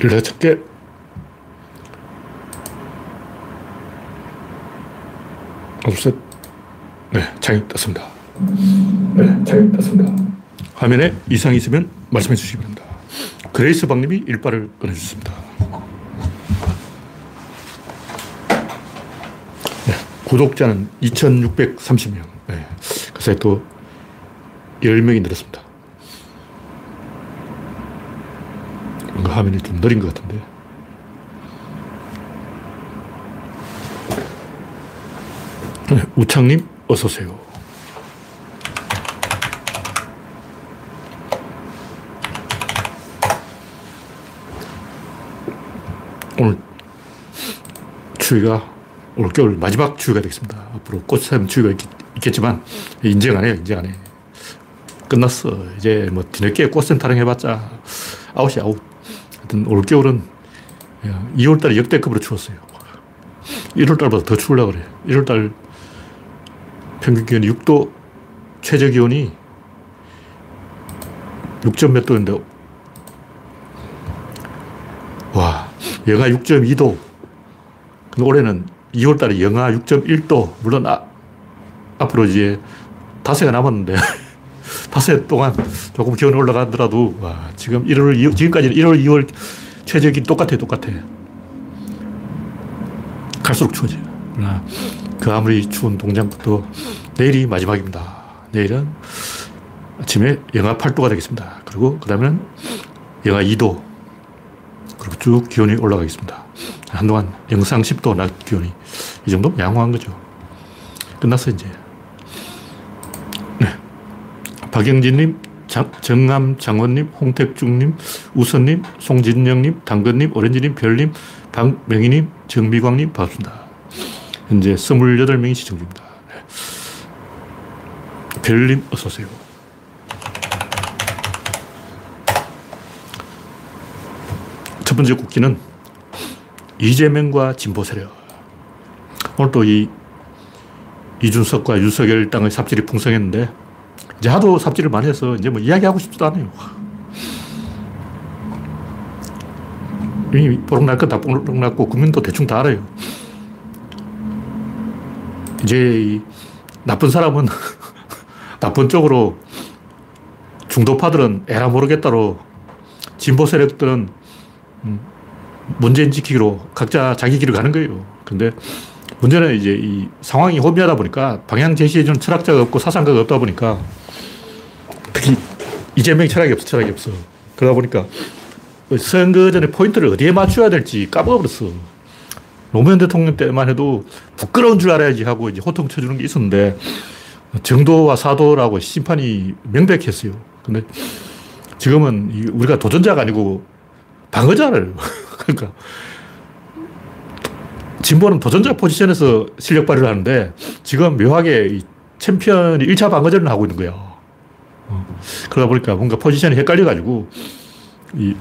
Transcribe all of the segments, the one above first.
16개. 둘셋. 네, 창이 떴습니다. 네, 창이 떴습니다. 화면에 이상이 있으면 말씀해 주시기 바랍니다. 그레이스 박님이 일발을 꺼내주셨습니다. 네, 구독자는 2,630명. 네, 그새 또 10명이 늘었습니다. 뭔가 화면이 좀 느린 것 같은데. 네, 우창님, 어서오세요. 오늘 추위가 올 겨울 마지막 추위가 되겠습니다. 앞으로 꽃샘 추위가 있, 겠지만 인정 안 해요. 인정 안 해. 끝났어. 이제 뭐 뒤늦게 꽃샘 타령 해봤자 아웃이 아웃. 하여튼 올겨울은 2월달에 역대급으로 추웠어요. 1월달보다 더 추울라 그래. 1월달 평균 기온이 6도, 최저 기온이 6점 몇 도인데, 와, 영하 6.2도. 근데 올해는 2월 달에 영하 6.1도. 물론, 아, 앞으로 이제 닷새가 남았는데, 닷새 동안 조금 기온이 올라가더라도, 와, 지금 1월, 2월, 지금까지는 1월, 2월 최저기 똑같아, 똑같아. 갈수록 추워져요. 그러나 그 아무리 추운 동장도 내일이 마지막입니다. 내일은 아침에 영하 8도가 되겠습니다. 그리고 그 다음에는 영하 2도. 그리고 쭉 기온이 올라가겠습니다. 한동안 영상 10도 낮 기온이. 이 정도면 양호한 거죠. 끝났어, 이제. 네. 박영진님, 장, 정암 장원님, 홍택중님, 우선님, 송진영님, 당근님, 오렌지님, 별님, 박명희님, 정미광님, 반갑습니다. 현재 28명이 시청 중입니다. 네. 별님, 어서오세요. 첫 번째 국기는 이재명과 진보 세력. 오늘 또이 이준석과 윤석열 땅의 삽질이 풍성했는데, 이제 하도 삽질을 많이 해서 이제 뭐 이야기하고 싶지도 않아요. 이미 뽀록날 건다 뽀록났고, 국민도 대충 다 알아요. 이제 나쁜 사람은 나쁜 쪽으로 중도파들은 에라 모르겠다로 진보 세력들은 음, 문재인 지키기로 각자 자기 길을 가는 거예요. 근데 문제는 이제 이 상황이 혼미하다 보니까 방향 제시해주는 철학자가 없고 사상가가 없다 보니까 이재명이 철학이 없어, 철학이 없어. 그러다 보니까 선거 전에 포인트를 어디에 맞춰야 될지 까먹어버렸어. 노무현 대통령 때만 해도 부끄러운 줄 알아야지 하고 이제 호통 쳐주는 게 있었는데 정도와 사도라고 심판이 명백했어요. 근데 지금은 우리가 도전자가 아니고 방어자를. 그러니까 진보는 도전자 포지션에서 실력 발휘를 하는데 지금 묘하게 챔피언이 1차 방어전을 하고 있는 거예요. 어. 그러다 보니까 뭔가 포지션이 헷갈려가지고 이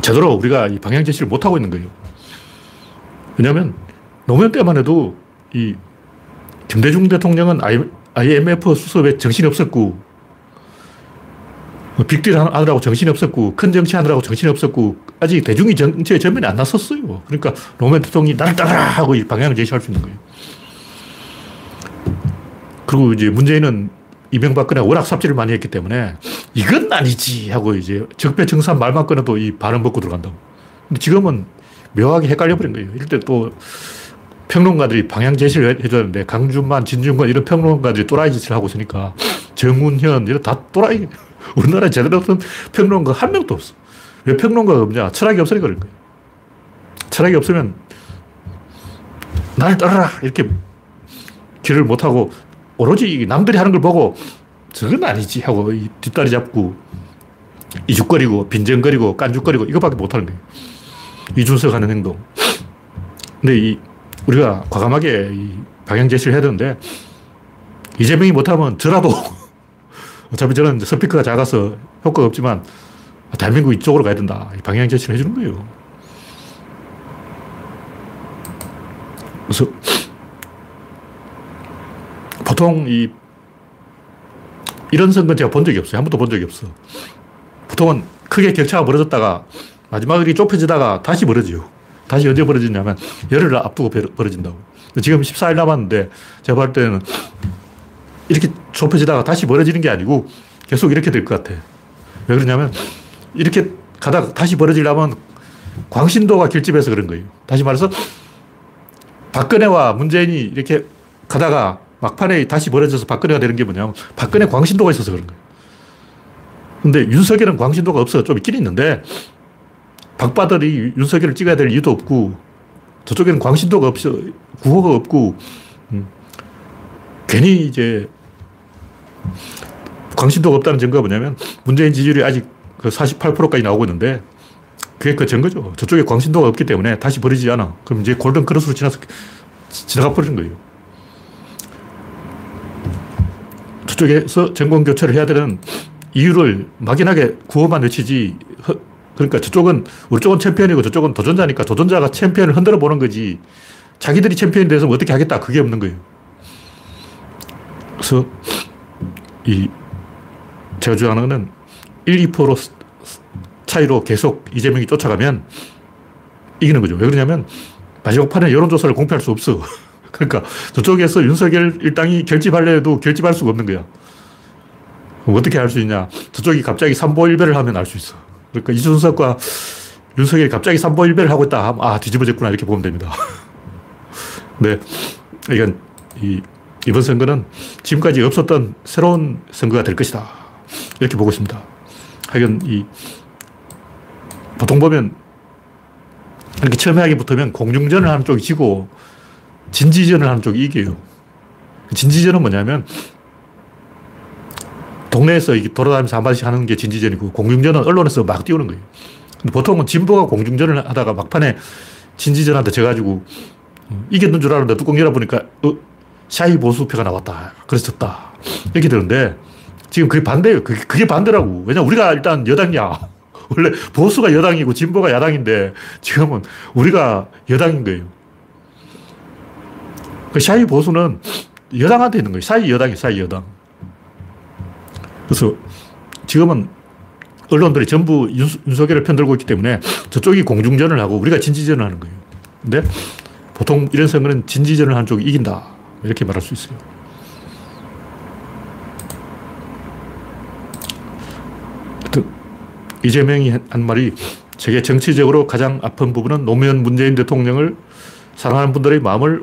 제대로 우리가 이 방향 제시를 못 하고 있는 거예요. 왜냐하면 노무현 때만 해도 이 김대중 대통령은 IMF 수습에 정신이 없었고 뭐 빅딜 하느라고 정신이 없었고 큰 정치 하느라고 정신이 없었고 아직 대중이 정치에 전면에 안 났었어요. 그러니까 노무현 대통령이 나를 따라 하고 이 방향을 제시할 수 있는 거예요. 그리고 이제 문재인은 이명박근혜 워낙 삽질을 많이 했기 때문에 이건 아니지 하고 이제 적폐청산 말만 꺼내도 이 발언 먹고 들어간다고. 근데 지금은 묘하게 헷갈려버린 거예요. 이럴 때또 평론가들이 방향 제시를 해줬는데 강준만, 진중권 이런 평론가들이 또라이 짓을 하고 있으니까 정운현 이런 다 또라이. 우리나라에 제대로 된 평론가 한 명도 없어. 왜 평론가가 없냐? 철학이 없으니까 그런 거예요. 철학이 없으면 나를 따라라 이렇게 길을 못하고 오로지 남들이 하는 걸 보고 저건 아니지 하고 뒷다리 잡고 이죽거리고 빈정거리고 깐죽거리고 이것밖에 못하는 거예요. 이준석 하는 행동. 근데 이, 우리가 과감하게 이 방향 제시를 해야 되는데, 이재명이 못하면 저라도, 어차피 저는 스피커가 작아서 효과가 없지만, 대한민국 이쪽으로 가야 된다. 방향 제시를 해주는 거예요. 그래서, 보통 이, 이런 선거는 제가 본 적이 없어요. 한 번도 본 적이 없어. 보통은 크게 격차가 벌어졌다가 마지막에 좁혀지다가 다시 벌어져요. 다시 언제 벌어지냐면 열흘을 앞두고 벌어진다고. 지금 14일 남았는데 제가 볼 때는 이렇게 좁혀지다가 다시 벌어지는 게 아니고 계속 이렇게 될 것 같아. 왜 그러냐면 이렇게 가다가 다시 벌어지려면 광신도가 결집해서 그런 거예요. 다시 말해서 박근혜와 문재인이 이렇게 가다가 막판에 다시 벌어져서 박근혜가 되는 게 뭐냐면 박근혜 광신도가 있어서 그런 거예요. 근데 윤석열은 광신도가 없어. 좀 있긴 있는데 박바들이 윤석열을 찍어야 될 이유도 없고 저쪽에는 광신도가 없어. 구호가 없고 음. 괜히 이제 광신도가 없다는 증거가 뭐냐면 문재인 지지율이 아직 그 48%까지 나오고 있는데 그게 그 증거죠. 저쪽에 광신도가 없기 때문에 다시 버리지 않아. 그럼 이제 골든 크로스로 지나서 지나가 버리는 거예요. 저쪽에서 정권 교체를 해야 되는 이유를 막연하게 구호만 외치지. 그러니까 저쪽은 우리 쪽은 챔피언이고 저쪽은 도전자니까 도전자가 챔피언을 흔들어 보는 거지. 자기들이 챔피언이 돼서 어떻게 하겠다. 그게 없는 거예요. 그래서 이 제가 주장하는 건 1, 2% 차이로 계속 이재명이 쫓아가면 이기는 거죠. 왜 그러냐면 마지막 판에 여론조사를 공표할 수 없어. 그러니까 저쪽에서 윤석열 일당이 결집하려 해도 결집할 수가 없는 거야. 어떻게 할수 있냐? 저쪽이 갑자기 삼보일배를 하면 알 수 있어. 그러니까 이준석과 윤석열이 갑자기 삼보일배를 하고 있다 하면 아 뒤집어졌구나 이렇게 보면 됩니다. 네, 이건 이 이번 선거는 지금까지 없었던 새로운 선거가 될 것이다. 이렇게 보고 있습니다. 하여간 이 보통 보면 이렇게 첨예하게 붙으면 공중전을 하는 쪽이 지고 진지전을 하는 쪽이 이겨요. 진지전은 뭐냐면 동네에서 돌아다니면서 한마디씩 하는 게 진지전이고 공중전은 언론에서 막 띄우는 거예요. 보통은 진보가 공중전을 하다가 막판에 진지전한테 져가지고 이겼는 줄 알았는데 뚜껑 열어보니까 어, 샤이 보수표가 나왔다. 졌다. 이렇게 되는데 지금 그게 반대예요. 그게, 그게 반대라고. 왜냐 우리가 일단 여당이야. 원래 보수가 여당이고 진보가 야당인데 지금은 우리가 여당인 거예요. 그 샤이 보수는 여당한테 있는 거예요. 사이 여당이 사이 여당. 그래서 지금은 언론들이 전부 윤, 윤석열을 편들고 있기 때문에 저쪽이 공중전을 하고 우리가 진지전을 하는 거예요. 근데 보통 이런 선거는 진지전을 하는 쪽이 이긴다. 이렇게 말할 수 있어요. 이재명이 한 말이 세계 정치적으로 가장 아픈 부분은 노무현 문재인 대통령을 사랑하는 분들의 마음을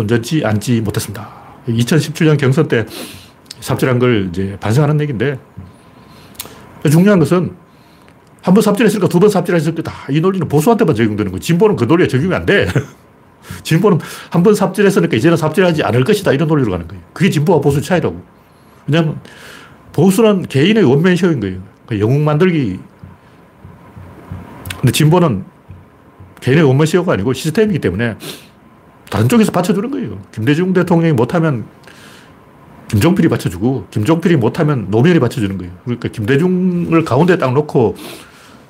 온전치 안지 못했습니다. 2017년 경선 때 삽질한 걸 이제 반성하는 얘기인데 중요한 것은 한 번 삽질했을까 두 번 삽질했을까 다이 논리는 보수한테만 적용되는 거예요. 진보는 그 논리에 적용이 안 돼. 진보는 한 번 삽질했으니까 이제는 삽질하지 않을 것이다. 이런 논리로 가는 거예요. 그게 진보와 보수 차이라고. 왜냐하면 보수는 개인의 원맨쇼인 거예요. 그 영웅 만들기. 근데 진보는 개인의 원맨쇼가 아니고 시스템이기 때문에 다른 쪽에서 받쳐주는 거예요. 김대중 대통령이 못하면 김종필이 받쳐주고 김종필이 못하면 노무현이 받쳐주는 거예요. 그러니까 김대중을 가운데 딱 놓고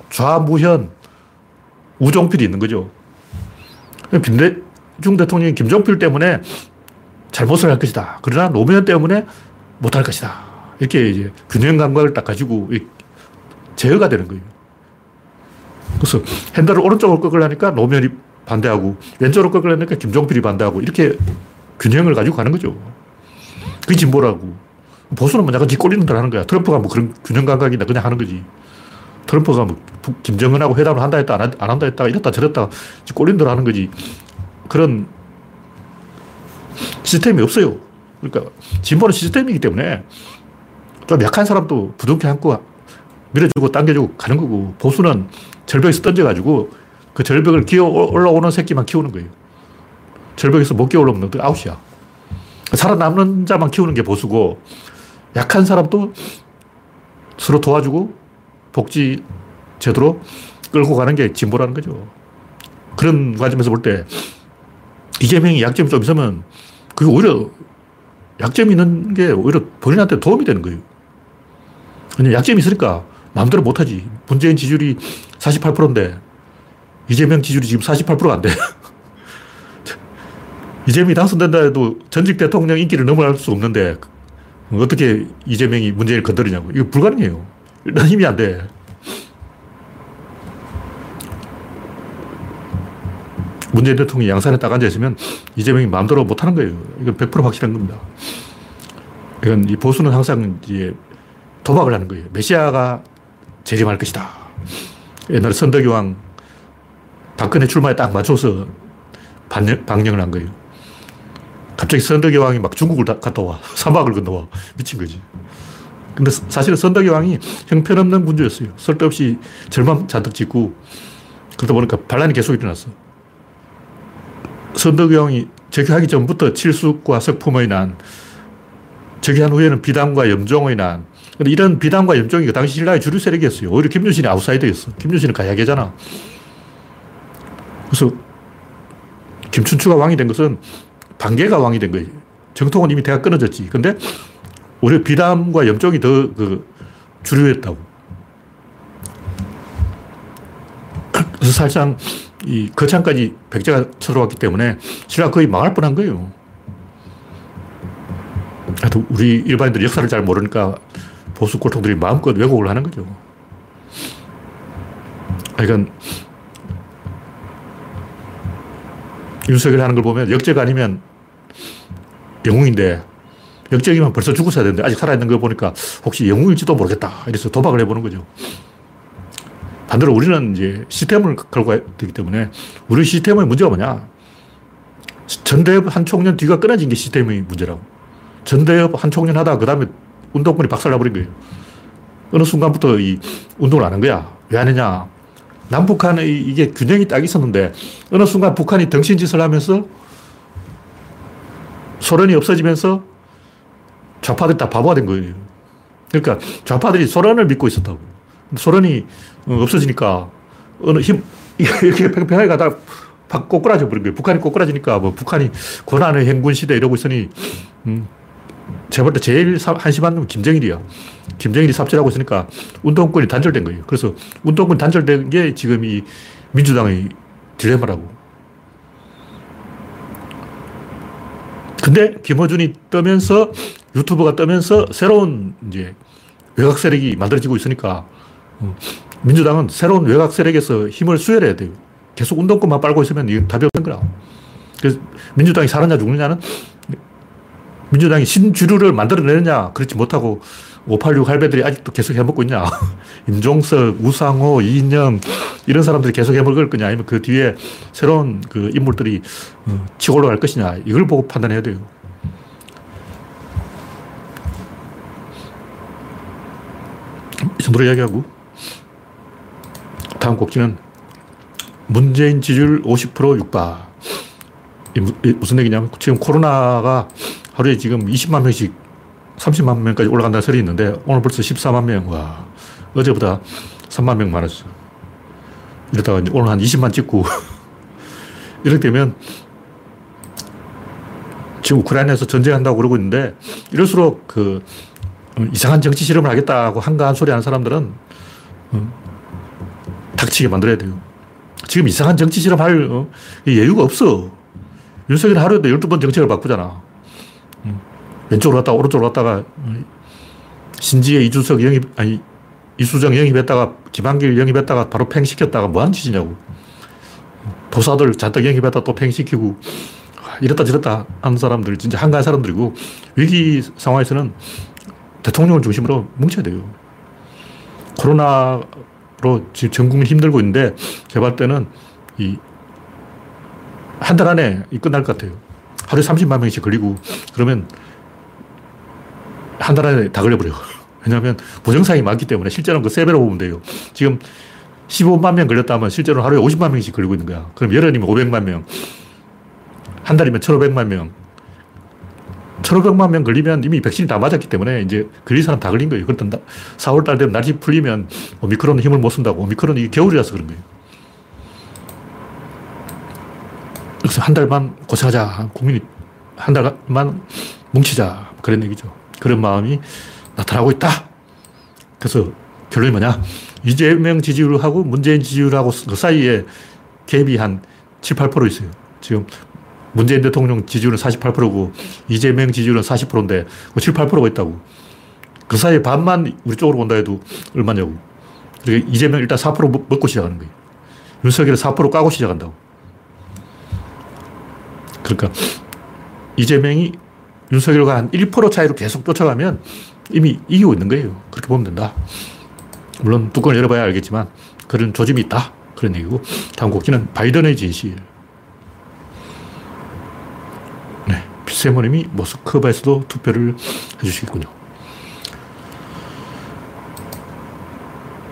좌무현 우종필이 있는 거죠. 김대중 대통령이 김종필 때문에 잘못을 할 것이다. 그러나 노무현 때문에 못할 것이다. 이렇게 이제 균형 감각을 딱 가지고 제어가 되는 거예요. 그래서 핸들을 오른쪽으로 꺾으려니까 노무현이 반대하고 왼쪽으로 꺾으려니까 김종필이 반대하고 이렇게 균형을 가지고 가는 거죠. 그게 진보라고. 보수는 뭐 약간 뒷골리는 대로 하는 거야. 트럼프가 뭐 그런 균형 감각이나 그냥 하는 거지. 트럼프가 뭐 김정은하고 회담을 한다 했다, 안 한다 했다, 이랬다 저랬다, 꼴린 대로 하는 거지. 그런 시스템이 없어요. 그러니까 진보는 시스템이기 때문에 좀 약한 사람도 부둥켜 안고 밀어주고 당겨주고 가는 거고 보수는 절벽에서 던져가지고 그 절벽을 기어 올라오는 새끼만 키우는 거예요. 절벽에서 못 기어 올라오면 아웃이야. 살아남는 자만 키우는 게 보수고 약한 사람도 서로 도와주고 복지 제도로 끌고 가는 게 진보라는 거죠. 그런 관점에서 볼 때 이재명이 약점이 좀 있으면 그게 오히려 약점이 있는 게 오히려 본인한테 도움이 되는 거예요. 그냥 약점이 있으니까 마음대로 못하지. 문재인 지지율이 48%인데 이재명 지지율이 지금 48%가 안 돼. 이재명이 당선된다 해도 전직 대통령 인기를 넘어갈 수 없는데 어떻게 이재명이 문재인을 건드리냐고. 이거 불가능해요. 일단 힘이 안 돼. 문재인 대통령이 양산에 딱 앉아있으면 이재명이 마음대로 못하는 거예요. 이건 100% 확실한 겁니다. 이건 이 보수는 항상 이제 도박을 하는 거예요. 메시아가 재림할 것이다. 옛날에 선덕여왕 박근혜 출마에 딱 맞춰서 방영을 한 거예요. 갑자기 선덕여 왕이 막 중국을 갔다 와. 사막을 건너와. 미친 거지. 근데 사실은 선덕여 왕이 형편없는 군주였어요. 쓸데없이 절만 잔뜩 짓고 그러다 보니까 반란이 계속 일어났어. 선덕여 왕이 즉위하기 전부터 칠숙과 석품의 난, 즉위한 후에는 비담과 염종의 난, 근데 이런 비담과 염종이 그 당시 신라의 주류 세력이었어요. 오히려 김유신이 아웃사이더였어. 김유신은 가야계잖아. 그래서 김춘추가 왕이 된 것은 방계가 왕이 된 거예요. 정통은 이미 대가 끊어졌지. 근데 오히려 비담과 염종이 더 그 주류였다고. 그래서 사실상 이 거창까지 백제가 쳐들어왔기 때문에 신라 거의 망할 뻔한 거예요. 하여튼 우리 일반인들이 역사를 잘 모르니까 보수 꼴통들이 마음껏 왜곡을 하는 거죠. 그러니까 윤석열 하는 걸 보면 역적 아니면 영웅인데 역적이면 벌써 죽었어야 되는데 아직 살아있는 거 보니까 혹시 영웅일지도 모르겠다. 이래서 도박을 해보는 거죠. 반대로 우리는 이제 시스템을 걸고 되기 때문에 우리 시스템의 문제가 뭐냐? 전대협 한 총련 뒤가 끊어진 게 시스템의 문제라고. 전대협 한 총련 하다가 그 다음에 운동권이 박살나버린 거예요. 어느 순간부터 이 운동을 안 한 거야. 왜 안 했냐? 남북한의 이게 균형이 딱 있었는데 어느 순간 북한이 덩신짓을 하면서 소련이 없어지면서 좌파들이 다 바보가 된 거예요. 그러니까 좌파들이 소련을 믿고 있었다고. 소련이 없어지니까 어느 힘, 이렇게 팽팽하게 가다가 꼬꾸라져 버린 거예요. 북한이 꼬꾸라지니까 뭐 북한이 고난의 행군 시대 이러고 있으니, 음, 제가 볼 때 제일 한심한 놈은 김정일이야. 김정일이 삽질하고 있으니까 운동권이 단절된 거예요. 그래서 운동권 단절된 게 지금 이 민주당의 딜레마라고. 근데 김어준이 뜨면서 유튜브가 뜨면서 새로운 이제 외곽 세력이 만들어지고 있으니까 어, 민주당은 새로운 외곽 세력에서 힘을 수혈해야 돼요. 계속 운동권만 빨고 있으면 답이 없는 거라. 그래서 민주당이 살았냐 죽느냐는 민주당이 신주류를 만들어내느냐 그렇지 못하고 586 할배들이 아직도 계속 해먹고 있냐. 임종석, 우상호, 이인영 이런 사람들이 계속 해먹을 거냐 아니면 그 뒤에 새로운 그 인물들이 어, 치고 올라갈 것이냐 이걸 보고 판단해야 돼요. 이 정도로 이야기하고 다음 곡지는 문재인 지지율 50% 육박. 무슨 얘기냐면 지금 코로나가 하루에 지금 20만 명씩 30만 명까지 올라간다는 설이 있는데 오늘 벌써 14만 명. 와. 어제보다 3만 명 많았어. 이러다가 이제 오늘 한 20만 찍고 이렇게 되면 지금 우크라이나에서 전쟁한다고 그러고 있는데 이럴수록 그 이상한 정치 실험을 하겠다고 한가한 소리 하는 사람들은 어, 닥치게 만들어야 돼요. 지금 이상한 정치 실험할 어, 여유가 없어. 윤석열 하루에도 12번 정책을 바꾸잖아. 음. 왼쪽으로 갔다가 오른쪽으로 갔다가 어, 신지혜 이준석 영입, 아니, 이수정 영입했다가 김한길 영입했다가 바로 팽시켰다가 뭐하는 짓이냐고. 도사들 잔뜩 영입했다 또 팽시키고 이랬다 저랬다 하는 사람들 진짜 한가한 사람들이고 위기 상황에서는 대통령을 중심으로 뭉쳐야 돼요. 코로나로 지금 전 국민 힘들고 있는데 볼 때는 이 한 달 안에 끝날 것 같아요. 하루에 30만 명씩 걸리고 그러면 한 달 안에 다 걸려버려요. 왜냐하면 부정상이 많기 때문에 실제로는 그 3배로 보면 돼요. 지금 15만 명 걸렸다면 실제로 하루에 50만 명씩 걸리고 있는 거야. 그럼 열흘이면 500만 명. 한 달이면 1,500만 명. 1,500만 명 걸리면 이미 백신이 다 맞았기 때문에 이제 걸린 사람 다 걸린 거예요. 그렇다 4월 달 되면 날씨 풀리면 오미크론은 힘을 못 쓴다고. 오미크론은 이게 겨울이라서 그런 거예요. 그래서 한 달만 고생하자. 국민이 한 달만 뭉치자. 그런 얘기죠. 그런 마음이 나타나고 있다. 그래서 결론이 뭐냐. 이재명 지지율하고 문재인 지지율하고 그 사이에 갭이 한 7, 8% 있어요. 지금 문재인 대통령 지지율은 48%고 이재명 지지율은 40%인데 7, 8%가 있다고. 그 사이에 반만 우리 쪽으로 온다 해도 얼마냐고. 그러니까 이재명 일단 4% 먹고 시작하는 거예요. 윤석열은 4% 까고 시작한다고. 그러니까 이재명이 윤석열과 한 1% 차이로 계속 쫓아가면 이미 이기고 있는 거예요. 그렇게 보면 된다. 물론 뚜껑을 열어봐야 알겠지만 그런 조짐이 있다. 그런 얘기고 다음 곡기는 바이든의 진실. 네. 피세모님이 모스크바에서도 투표를 해주시겠군요.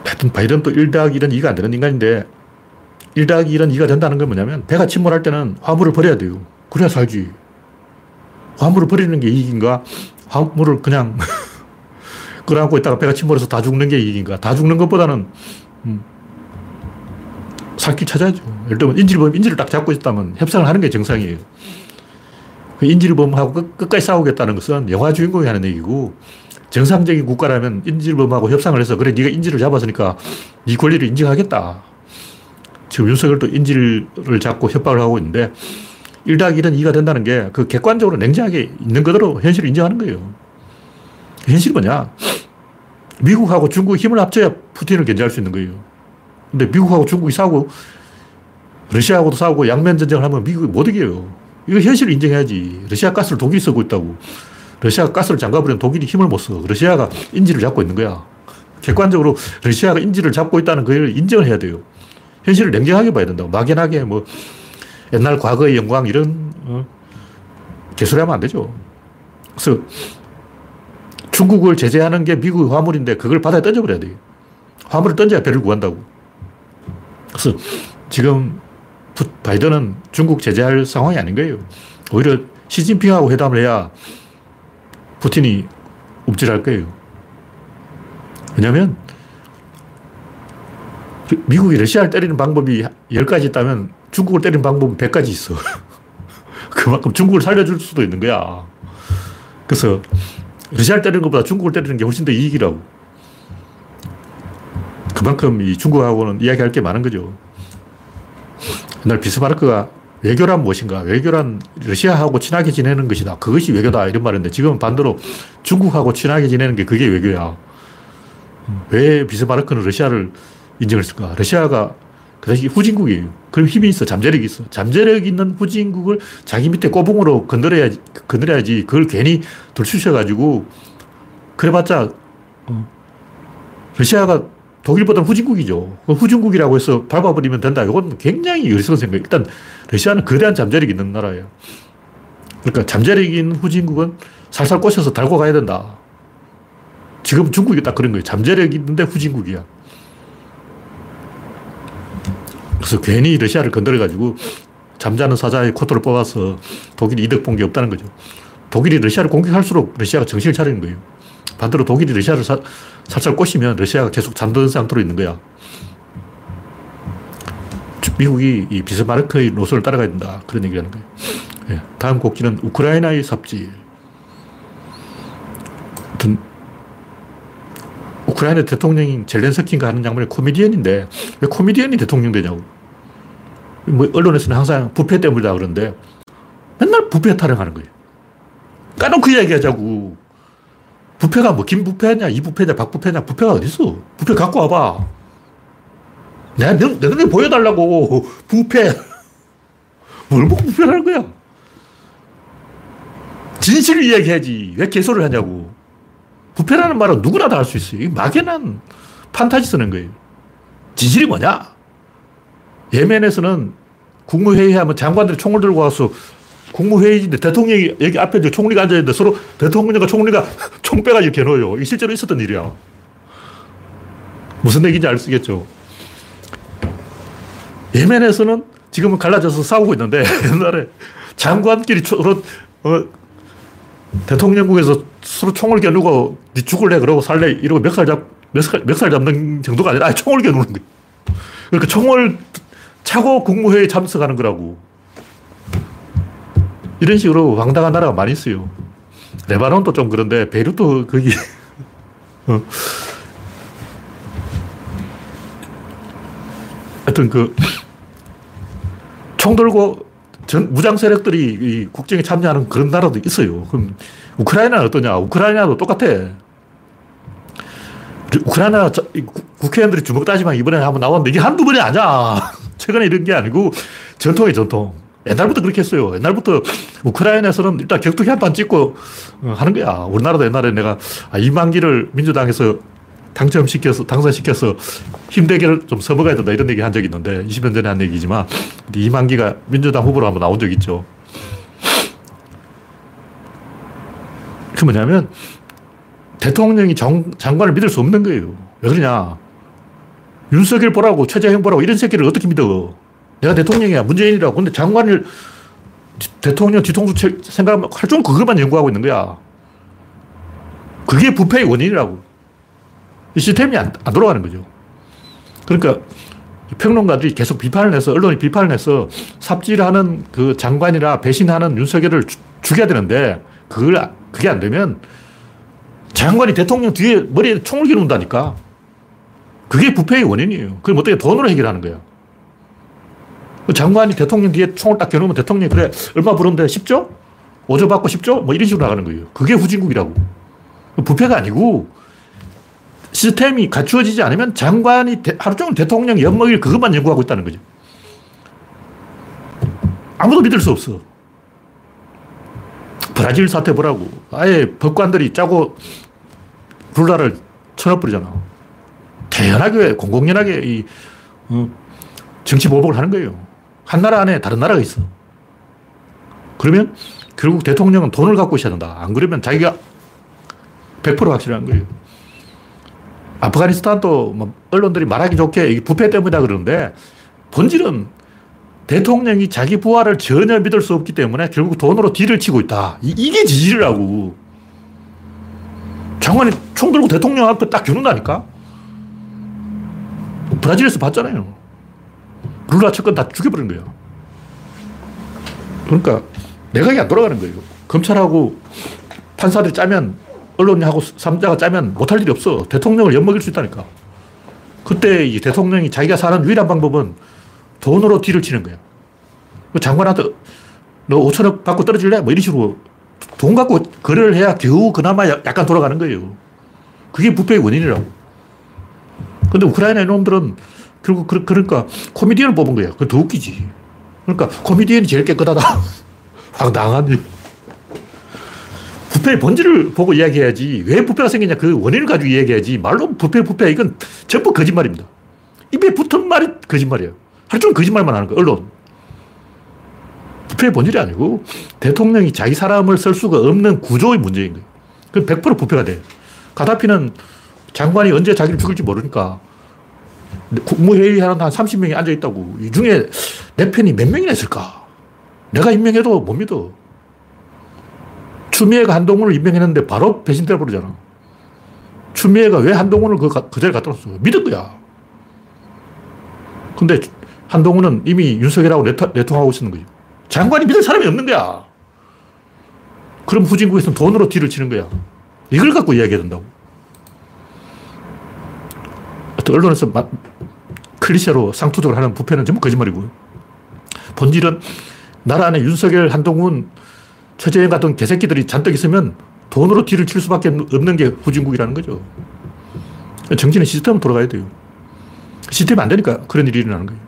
하여튼 바이든도 1 더하기 1은 2가 안 되는 인간인데 1 더하기 1은 2가 된다는 건 뭐냐면 배가 침몰할 때는 화물을 버려야 돼요. 그래야 살지. 화물을 버리는 게 이익인가? 화물을 그냥 끌어안고 있다가 배가 침몰해서 다 죽는 게 이익인가? 다 죽는 것보다는 음, 살길 찾아야죠. 예를 들면 인질범 인질을 딱 잡고 있다면 협상을 하는 게 정상이에요. 그 인질범하고 끝, 끝까지 싸우겠다는 것은 영화 주인공이 하는 얘기고 정상적인 국가라면 인질범하고 협상을 해서 그래 네가 인질을 잡았으니까 네 권리를 인정하겠다. 지금 윤석열도 인질을 잡고 협박을 하고 있는데 1 더하기 1은 2가 된다는 게 그 객관적으로 냉정하게 있는 그대로 현실을 인정하는 거예요. 현실이 뭐냐? 미국하고 중국이 힘을 합쳐야 푸틴을 견제할 수 있는 거예요. 근데 미국하고 중국이 싸우고 러시아하고도 싸우고 양면 전쟁을 하면 미국이 못 이겨요. 이거 현실을 인정해야지. 러시아 가스를 독일이 쓰고 있다고. 러시아가 가스를 잠가버리면 독일이 힘을 못 써. 러시아가 인지를 잡고 있는 거야. 객관적으로 러시아가 인지를 잡고 있다는 걸 인정을 해야 돼요. 현실을 냉정하게 봐야 된다고. 막연하게 뭐 옛날 과거의 영광 이런 어, 개소리하면 안 되죠. 그래서 중국을 제재하는 게 미국의 화물인데 그걸 바다에 던져버려야 돼요. 화물을 던져야 배를 구한다고. 그래서 지금 바이든은 중국 제재할 상황이 아닌 거예요. 오히려 시진핑하고 회담을 해야 푸틴이 움찔할 거예요. 왜냐면 미국이 러시아를 때리는 방법이 10가지 있다면 중국을 때리는 방법은 100가지 있어. 그만큼 중국을 살려줄 수도 있는 거야. 그래서 러시아를 때리는 것보다 중국을 때리는 게 훨씬 더 이익이라고. 그만큼 이 중국하고는 이야기할 게 많은 거죠. 옛날 비스마르크가 외교란 무엇인가? 외교란 러시아하고 친하게 지내는 것이다. 그것이 외교다. 이런 말인데 지금은 반대로 중국하고 친하게 지내는 게 그게 외교야. 왜 비스마르크는 러시아를 인정했을까? 러시아가 그 당시 후진국이에요. 그럼 힘이 있어. 잠재력이 있어. 잠재력 있는 후진국을 자기 밑에 꼬붕으로 건드려야지, 건드려야지. 그걸 괜히 들추셔가지고, 그래봤자, 어, 러시아가 독일보다는 후진국이죠. 후진국이라고 해서 밟아버리면 된다. 이건 굉장히 어리석은 생각. 일단, 러시아는 거대한 잠재력이 있는 나라예요. 그러니까 잠재력이 있는 후진국은 살살 꼬셔서 달고 가야 된다. 지금 중국이 딱 그런 거예요. 잠재력이 있는데 후진국이야. 그래서 괜히 러시아를 건드려가지고 잠자는 사자의 코트를 뽑아서 독일이 이득 본 게 없다는 거죠. 독일이 러시아를 공격할수록 러시아가 정신을 차리는 거예요. 반대로 독일이 러시아를 사, 살살 꼬시면 러시아가 계속 잠든 상태로 있는 거야. 미국이 이 비스마르크의 노선을 따라가야 된다. 그런 얘기 하는 거예요. 네. 다음 곡지는 우크라이나의 삽질. 우크라이나 대통령인 젤렌스키인가 하는 양반이 코미디언인데 왜 코미디언이 대통령 되냐고. 뭐 언론에서는 항상 부패 때문이다 그러는데 맨날 부패 타령하는 거예요. 까놓고 이야기하자고. 부패가 뭐 김부패냐, 이부패냐, 박부패냐, 부패가 어딨어? 부패 갖고 와봐. 내가 너, 너네 보여달라고. 부패. 뭘 보고 부패를 거야? 진실을 이야기해야지. 왜 개소를 하냐고. 부패라는 말은 누구나 다 할 수 있어요. 막연한 판타지 쓰는 거예요. 진실이 뭐냐? 예멘에서는 국무회의 하면 장관들이 총을 들고 와서 국무회의인데 대통령이 여기 앞에 총리가 앉아있는데 서로 대통령과 총리가 총 빼가지고 겨눠요. 이게 실제로 있었던 일이야. 무슨 얘기인지 알 수 있겠죠. 예멘에서는 지금은 갈라져서 싸우고 있는데 옛날에 장관끼리 서로 어, 대통령국에서 서로 총을 겨누고 니 죽을래 그러고 살래 이러고 멱살 잡 멱살, 멱살 잡는 정도가 아니라 총을 겨누는 거예요. 그러니까 총을 차고 국무회의에 참석하는 거라고. 이런 식으로 황당한 나라가 많이 있어요. 레바논도 좀 그런데 베이루트 거기 어. 하여튼 그 총 들고 전, 무장 세력들이 국정에 참여하는 그런 나라도 있어요. 그럼 우크라이나는 어떠냐? 우크라이나도 똑같아. 우크라이나 국회의원들이 주먹 따지만 이번에 한번 나왔는데 이게 한두 번이 아니야. 최근에 이런 게 아니고 전통이 전통. 옛날부터 그렇게 했어요. 옛날부터 우크라이나에서는 일단 격투기 한 판 찍고 어, 하는 거야. 우리나라도 옛날에 내가 아, 이만기를 민주당에서 당첨시켜서, 당선시켜서 힘대결을 좀 써먹어야 된다 이런 얘기 한 적이 있는데 20년 전에 한 얘기지만 이만기가 민주당 후보로 한번 나온 적이 있죠. 그 뭐냐면 대통령이 정, 장관을 믿을 수 없는 거예요. 왜 그러냐. 윤석열 보라고 최재형 보라고 이런 새끼를 어떻게 믿어. 내가 대통령이야. 문재인이라고. 근데 장관을 대통령 뒤통수 생각하면 할좀 그것만 연구하고 있는 거야. 그게 부패의 원인이라고. 이 시스템이 안, 안 돌아가는 거죠. 그러니까 평론가들이 계속 비판을 해서, 언론이 비판을 해서 삽질하는 그 장관이나 배신하는 윤석열을 주, 죽여야 되는데, 그걸, 그게 안 되면 장관이 대통령 뒤에 머리에 총을 기운다니까. 그게 부패의 원인이에요. 그럼 어떻게 돈으로 해결하는 거야. 그 장관이 대통령 뒤에 총을 딱 겨누면 대통령이 그래, 얼마 부른데 10조? 5조 받고 10조? 뭐 이런 식으로 나가는 거예요. 그게 후진국이라고. 부패가 아니고 시스템이 갖추어지지 않으면 장관이 하루 종일 대통령 엿먹일 그것만 연구하고 있다는 거죠. 아무도 믿을 수 없어. 브라질 사태 보라고. 아예 법관들이 짜고 룰라를 쳐넣어버리잖아. 태연하게, 공공연하게 이, 어, 정치 보복을 하는 거예요. 한 나라 안에 다른 나라가 있어. 그러면 결국 대통령은 돈을 갖고 있어야 된다. 안 그러면 자기가 100% 확실한 거예요. 아프가니스탄도 뭐 언론들이 말하기 좋게 부패 때문이다 그러는데 본질은 대통령이 자기 부하를 전혀 믿을 수 없기 때문에 결국 돈으로 딜을 치고 있다. 이, 게 지지라고. 장관이 총 들고 대통령 앞에 딱 겨눈다니까? 브라질에서 봤잖아요. 룰라 측근 다 죽여버린 거예요. 그러니까 내각이 안 돌아가는 거예요. 검찰하고 판사들이 짜면 언론하고 삼자가 짜면 못할 일이 없어. 대통령을 엿먹일 수 있다니까. 그때 이 대통령이 자기가 사는 유일한 방법은 돈으로 뒤를 치는 거야. 그 장관한테 너 5천억 받고 떨어질래? 뭐 이런 식으로 돈 갖고 거래를 해야 겨우 그나마 약간 돌아가는 거예요. 그게 부패의 원인이라고. 근데 우크라이나 놈들은 결국 그, 그러니까 코미디언을 뽑은 거야. 그더 웃기지. 그러니까 코미디언이 제일 깨끗하다. 황당한 일. 부패의 본질을 보고 이야기해야지. 왜 부패가 생기냐 그 원인을 가지고 이야기해야지. 말로 부패, 부패. 이건 전부 거짓말입니다. 입에 붙은 말이 거짓말이에요. 하루 종일 거짓말만 하는 거예요. 언론. 부패의 본질이 아니고 대통령이 자기 사람을 쓸 수가 없는 구조의 문제인 거예요. 그100% 부패가 돼. 가다피는 장관이 언제 자기를 죽일지 모르니까 국무회의 하는 한 30명이 앉아있다고. 이 중에 내 편이 몇 명이나 있을까? 내가 임명해도 못 믿어. 추미애가 한동훈을 임명했는데 바로 배신돼 버리잖아. 추미애가 왜 한동훈을 그, 그 자리에 갖다 놨어? 믿은 거야. 근데 한동훈은 이미 윤석열하고 내통, 내통하고 있는 거죠. 장관이 믿을 사람이 없는 거야. 그럼 후진국에서는 돈으로 뒤를 치는 거야. 이걸 갖고 이야기해야 된다고. 언론에서 클리셰로 상투적으로 하는 부패는 전부 거짓말이고 본질은 나라 안에 윤석열, 한동훈, 최재형 같은 개새끼들이 잔뜩 있으면 돈으로 뒤를 칠 수밖에 없는 게 후진국이라는 거죠. 정치는 시스템으로 돌아가야 돼요. 시스템이 안 되니까 그런 일이 일어나는 거예요.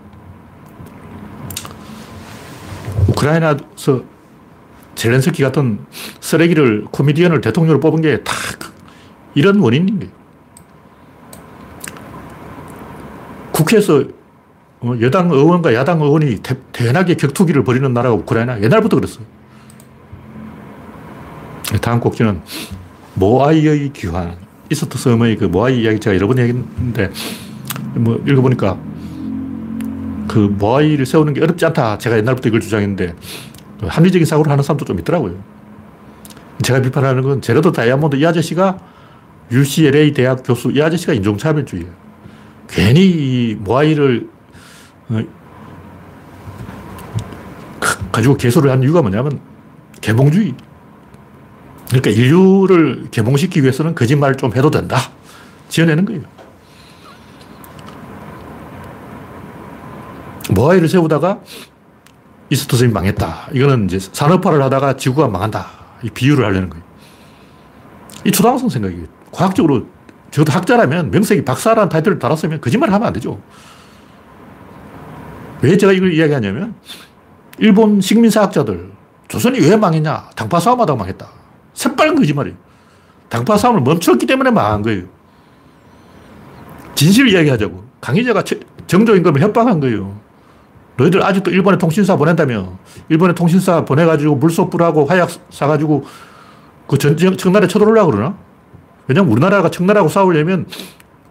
우크라이나에서 젤렌스키 같은 쓰레기를, 코미디언을 대통령으로 뽑은 게 다 이런 원인인 거예요. 국회에서 어, 여당 의원과 야당 의원이 대단하게 격투기를 벌이는 나라가 우크라이나. 옛날부터 그랬어요. 다음 곡지는 모아이의 귀환. 이스터 섬의 그 모아이 이야기 제가 여러 번 얘기했는데, 뭐, 읽어보니까, 그 모아이를 세우는 게 어렵지 않다. 제가 옛날부터 이걸 주장했는데, 합리적인 사고를 하는 사람도 좀 있더라고요. 제가 비판하는 건 재레드 다이아몬드 이 아저씨가 UCLA 대학 교수 이 아저씨가 인종차별주의예요. 괜히 이 모아이를 어, 가지고 개소리를 한 이유가 뭐냐면 개몽주의. 그러니까 인류를 개몽시키기 위해서는 거짓말을 좀 해도 된다. 지어내는 거예요. 모아이를 세우다가 이스트섬이 망했다. 이거는 이제 산업화를 하다가 지구가 망한다. 이 비유를 하려는 거예요. 이 초등학생 생각이에요. 과학적으로 적어도 학자라면 명색이 박사라는 타이틀을 달았으면 거짓말 하면 안 되죠. 왜 제가 이걸 이야기하냐면 일본 식민사학자들, 조선이 왜 망했냐? 당파 싸움하다가 망했다. 새빨간 거짓말이에요. 당파 싸움을 멈췄기 때문에 망한 거예요. 진실을 이야기하자고. 강희자가 정조임금을 협박한 거예요. 너희들 아직도 일본에 통신사 보낸다며. 일본에 통신사 보내가지고 물소불하고 화약 사가지고 그 전쟁, 청나라에 쳐들어오려고 그러나? 왜냐면 우리나라가 청나라하고 싸우려면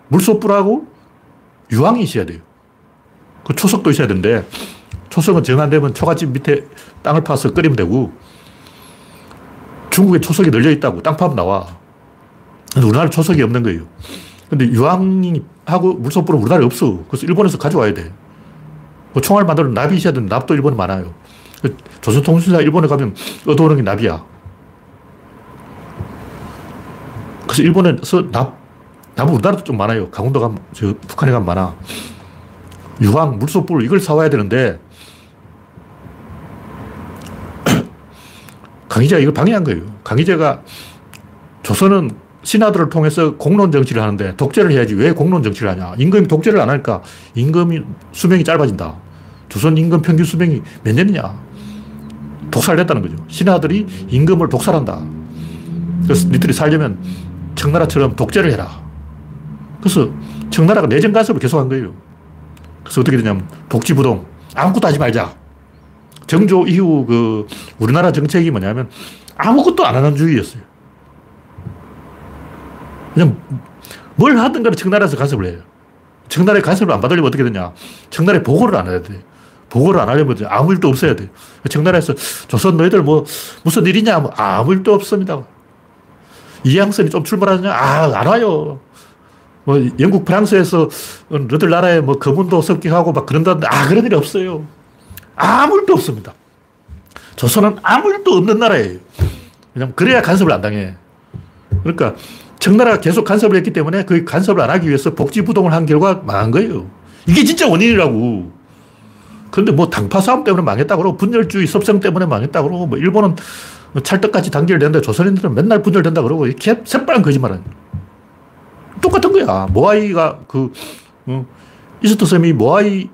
물소불하고 유황이 있어야 돼요. 그 초석도 있어야 되는데 초석은 정안 되면 초가집 밑에 땅을 파서 끓이면 되고 중국에 초석이 널려 있다고 땅 파면 나와. 근데 우리나라 초석이 없는 거예요. 근데 유황하고 물소불은 우리나라에 없어. 그래서 일본에서 가져와야 돼. 뭐 총알 만들어 납이 있어야 되는데 납도 일본에 많아요. 그 조선통신사 일본에 가면 얻어오는 게 납이야. 그래서 일본에서 납, 납은 우리나라도 좀 많아요. 강원도 가면, 저 북한에 가면 많아. 유황, 물소불 이걸 사와야 되는데 강희제가 이걸 방해한 거예요. 강희제가 조선은 신하들을 통해서 공론 정치를 하는데 독재를 해야지 왜 공론 정치를 하냐. 임금이 독재를 안 하니까 임금이 수명이 짧아진다. 조선 임금 평균 수명이 몇 년이냐. 독살됐다는 거죠. 신하들이 임금을 독살한다. 그래서 니들이 살려면 청나라처럼 독재를 해라. 그래서 청나라가 내정 간섭을 계속한 거예요. 그래서 어떻게 되냐면 독지부동 아무것도 하지 말자. 정조 이후 그 우리나라 정책이 뭐냐면 아무것도 안 하는 주의였어요. 그냥 뭘 하든 간에 청나라에서 간섭을 해요. 청나라에 간섭을 안 받으려면 어떻게 되냐. 청나라에 보고를 안 해야 돼. 보고를 안 하려면 아무 일도 없어야 돼. 청나라에서 조선 너희들 뭐 무슨 일이냐. 뭐 아무 일도 없습니다. 이양선이 좀 출발하냐? 아, 안 와요. 뭐 영국, 프랑스에서 너들 나라에 뭐 거문도 습격하고 막 그런다는데 아, 그런 일이 없어요. 아무 일도 없습니다. 조선은 아무 일도 없는 나라예요. 왜냐면 그래야 간섭을 안 당해. 그러니까 청나라가 계속 간섭을 했기 때문에 그 간섭을 안 하기 위해서 복지부동을 한 결과 망한 거예요. 이게 진짜 원인이라고. 근데 뭐 당파 싸움 때문에 망했다고 그러고 분열주의 섭성 때문에 망했다고 그러고 뭐 일본은 찰떡같이 단결되는데 조선인들은 맨날 분열된다 그러고 이게 새빨간 거짓말은 똑같은 거야. 모아이가 그 어, 이스트 섬이 모아이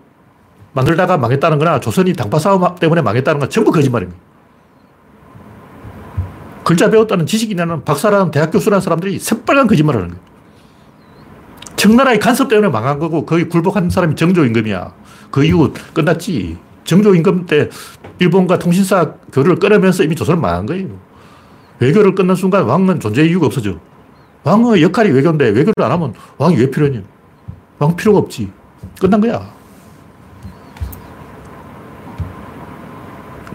만들다가 망했다는 거나 조선이 당파 싸움 때문에 망했다는 건 전부 거짓말입니다. 글자 배웠다는 지식이냐는 박사라는 대학 교수라는 사람들이 새빨간 거짓말을 하는 거예요. 청나라의 간섭 때문에 망한 거고 거기 굴복한 사람이 정조임금이야. 그 이후 끝났지. 정조임금 때 일본과 통신사 교류를 끊으면서 이미 조선은 망한 거예요. 외교를 끊는 순간 왕은 존재 이유가 없어져. 왕의 역할이 외교인데 외교를 안 하면 왕이 왜 필요하냐. 왕 필요가 없지. 끝난 거야.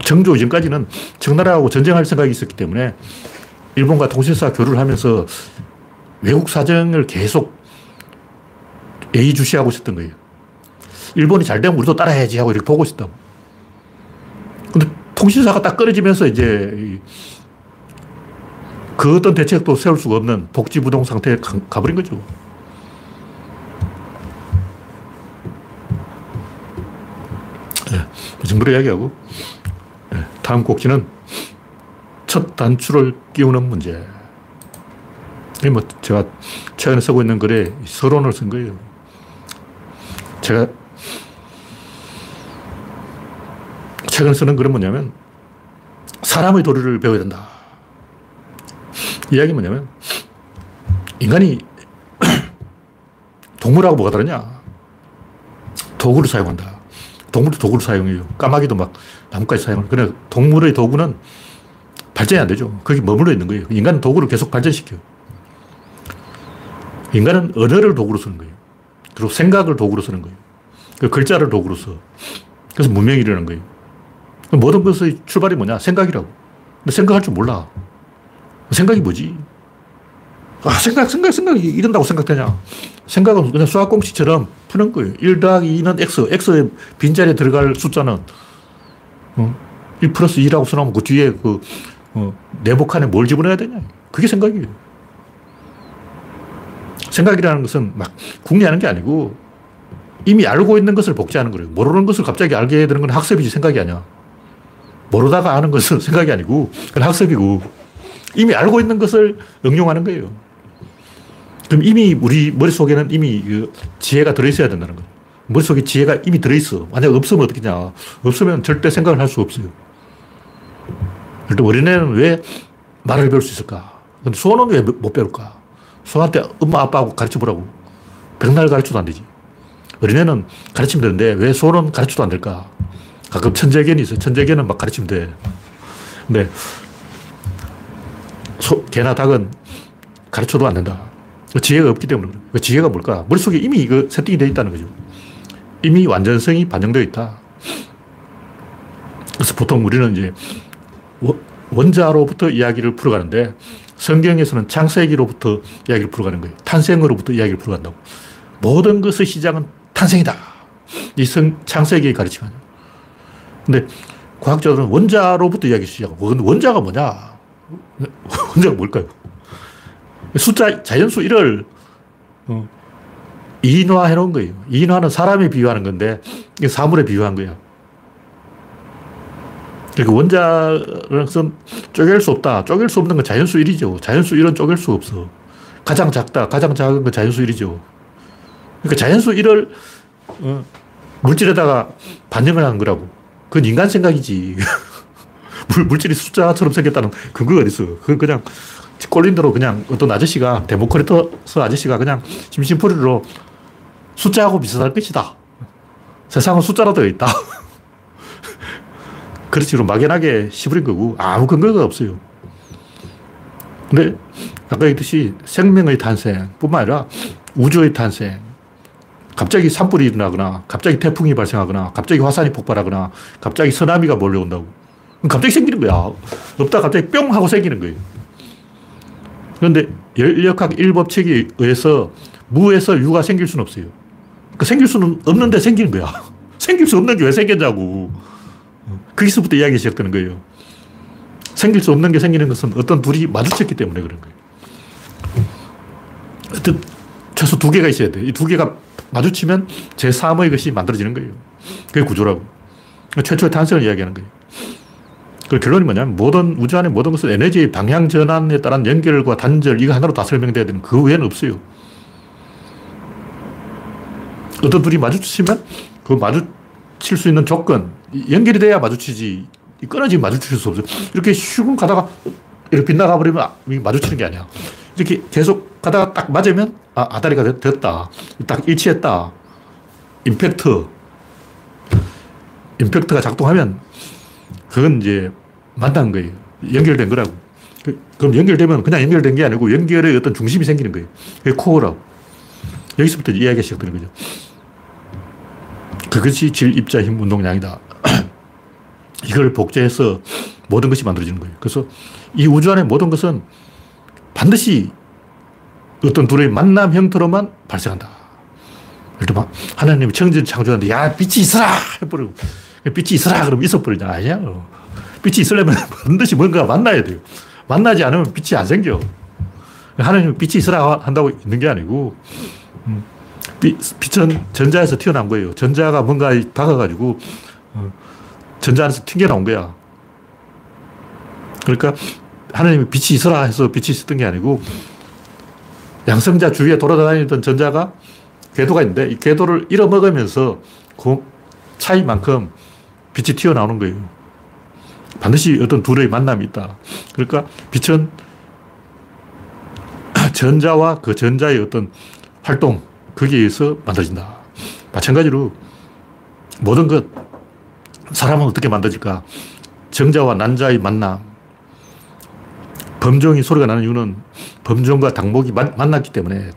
정조 이전까지는 청나라하고 전쟁할 생각이 있었기 때문에 일본과 통신사 교류를 하면서 외국 사정을 계속 예의주시하고 있었던 거예요. 일본이 잘 되면 우리도 따라야지 하고 이렇게 보고 있었다. 근데 통신사가 딱 끊어지면서 이제 그 어떤 대책도 세울 수가 없는 복지부동 상태에 가버린 거죠. 네, 그 정도로 이야기하고 다음 꼭지는 첫 단추를 끼우는 문제. 뭐 제가 최근에 쓰고 있는 글에 서론을 쓴 거예요. 제가 최근에 쓰는 글은 뭐냐면 사람의 도리를 배워야 된다. 이야기 뭐냐면 인간이 동물하고 뭐가 다르냐? 도구를 사용한다. 동물도 도구를 사용해요. 까마귀도 막 나뭇가지 사용을. 그래 동물의 도구는 발전이 안 되죠. 거기 머물러 있는 거예요. 인간은 도구를 계속 발전시켜요. 인간은 언어를 도구로 쓰는 거예요. 그리고 생각을 도구로 쓰는 거예요. 그 글자를 도구로 써. 그래서 문명이 일어나는 거예요. 모든 것의 출발이 뭐냐? 생각이라고. 근데 생각할 줄 몰라. 생각이 뭐지? 아, 생각, 생각, 생각이 이런다고 생각되냐? 생각은 그냥 수학공식처럼 푸는 거예요. 1 더하기 2는 x, x의 빈자리에 들어갈 숫자는 어, 1 플러스 2라고 써놓으면 그 뒤에 그 어, 내복칸에 뭘 집어넣어야 되냐. 그게 생각이에요. 생각이라는 것은 막 궁리하는 게 아니고 이미 알고 있는 것을 복제하는 거예요. 모르는 것을 갑자기 알게 되는 건 학습이지 생각이 아니야. 모르다가 아는 것은 생각이 아니고 그건 학습이고 이미 알고 있는 것을 응용하는 거예요. 그럼 이미 우리 머릿속에는 이미 그 지혜가 들어있어야 된다는 거예요. 머릿속에 지혜가 이미 들어있어. 만약 없으면 어떻게냐. 없으면 절대 생각을 할 수 없어요. 그런데 어린애는 왜 말을 배울 수 있을까? 근데 소는 왜 못 배울까? 소한테 엄마, 아빠하고 가르쳐 보라고. 백날 가르쳐도 안 되지. 어린애는 가르치면 되는데 왜 소는 가르쳐도 안 될까? 가끔 천재견이 있어요. 천재견은 막 가르치면 돼. 근데 소, 개나 닭은 가르쳐도 안 된다. 그 지혜가 없기 때문에 그 지혜가 뭘까? 머릿속에 이미 이거 세팅이 되어 있다는 거죠. 이미 완전성이 반영되어 있다. 그래서 보통 우리는 이제 원자로부터 이야기를 풀어가는데 성경에서는 창세기로부터 이야기를 풀어가는 거예요. 탄생으로부터 이야기를 풀어간다고. 모든 것의 시작은 탄생이다. 이 성, 창세기의 가르침은. 근데 과학자들은 원자로부터 이야기 시작하고, 원자가 뭐냐? 원자가 뭘까요? 숫자, 자연수 1을 어, 인화해 놓은 거예요. 인화는 사람에 비유하는 건데, 사물에 비유한 거예요. 그러니까 원자는 쪼갤 수 없다. 쪼갤 수 없는 건 자연수 1이죠. 자연수 1은 쪼갤 수 없어. 가장 작다. 가장 작은 건 자연수 1이죠. 그러니까 자연수 1을 어, 물질에다가 반영을 하는 거라고. 그건 인간 생각이지. 물, 물질이 숫자처럼 생겼다는 근거가 어딨어. 그건 그냥 꼴린 대로 그냥 어떤 아저씨가, 데모크리터스 아저씨가 그냥 심심풀이로 숫자하고 비슷할 것이다. 세상은 숫자로 되어 있다. 그렇지, 막연하게 시부린 거고, 아무 근거가 없어요. 근데, 아까 얘기했듯이 생명의 탄생 뿐만 아니라 우주의 탄생, 갑자기 산불이 일어나거나, 갑자기 태풍이 발생하거나, 갑자기 화산이 폭발하거나, 갑자기 쓰나미가 몰려온다고. 갑자기 생기는 거야. 없다 갑자기 뿅 하고 생기는 거예요. 그런데 열역학 1법칙에 의해서 무에서 유가 생길 수는 없어요. 그 생길 수는 없는데 생기는 거야. 생길 수 없는 게 왜 생겼냐고. 거기서부터 이야기 시작되는 거예요. 생길 수 없는 게 생기는 것은 어떤 둘이 마주쳤기 때문에 그런 거예요. 어떤 최소 두 개가 있어야 돼. 이 두 개가 마주치면 제3의 것이 만들어지는 거예요. 그게 구조라고. 최초의 탄생을 이야기하는 거예요. 그 결론이 뭐냐면 모든 우주 안의 모든 것은 에너지의 방향 전환에 따른 연결과 단절 이거 하나로 다 설명돼야 되는 그 외에는 없어요. 어떤 둘이 마주치면 그 마주칠 수 있는 조건 연결이 돼야 마주치지. 끊어지면 마주칠 수 없어요. 이렇게 슉 가다가 이렇게 빗나가 버리면 마주치는 게 아니야. 이렇게 계속 가다가 딱 맞으면 아, 아다리가 됐다. 딱 일치했다. 임팩트. 임팩트가 작동하면 그건 이제 만난 거예요. 연결된 거라고. 그, 그럼 연결되면 그냥 연결된 게 아니고 연결의 어떤 중심이 생기는 거예요. 그게 코어라고. 여기서부터 이야기가 시작되는 거죠. 그것이 질, 입자, 힘, 운동, 양이다. 이걸 복제해서 모든 것이 만들어지는 거예요. 그래서 이 우주 안의 모든 것은 반드시 어떤 둘의 만남 형태로만 발생한다. 예를 들면 하나님이 청진 창조하는데 야 빛이 있어라 해버리고 빛이 있어라 그러면 있어버리냐 아니야. 빛이 있으려면 반드시 뭔가 만나야 돼요. 만나지 않으면 빛이 안 생겨. 하나님은 빛이 있으라 한다고 있는 게 아니고 음, 빛, 빛은 전자에서 튀어나온 거예요. 전자가 뭔가 박아가지고 어, 전자 안에서 튕겨나온 거야. 그러니까 하나님이 빛이 있어라 해서 빛이 있었던 게 아니고 양성자 주위에 돌아다니던 전자가 궤도가 있는데 이 궤도를 잃어먹으면서 그 차이만큼 빛이 튀어나오는 거예요. 반드시 어떤 둘의 만남이 있다. 그러니까 빛은 전자와 그 전자의 어떤 활동, 거기에 의해서 만들어진다. 마찬가지로 모든 것, 사람은 어떻게 만들어질까? 정자와 난자의 만남. 범종이 소리가 나는 이유는 범종과 당목이 만, 만났기 때문에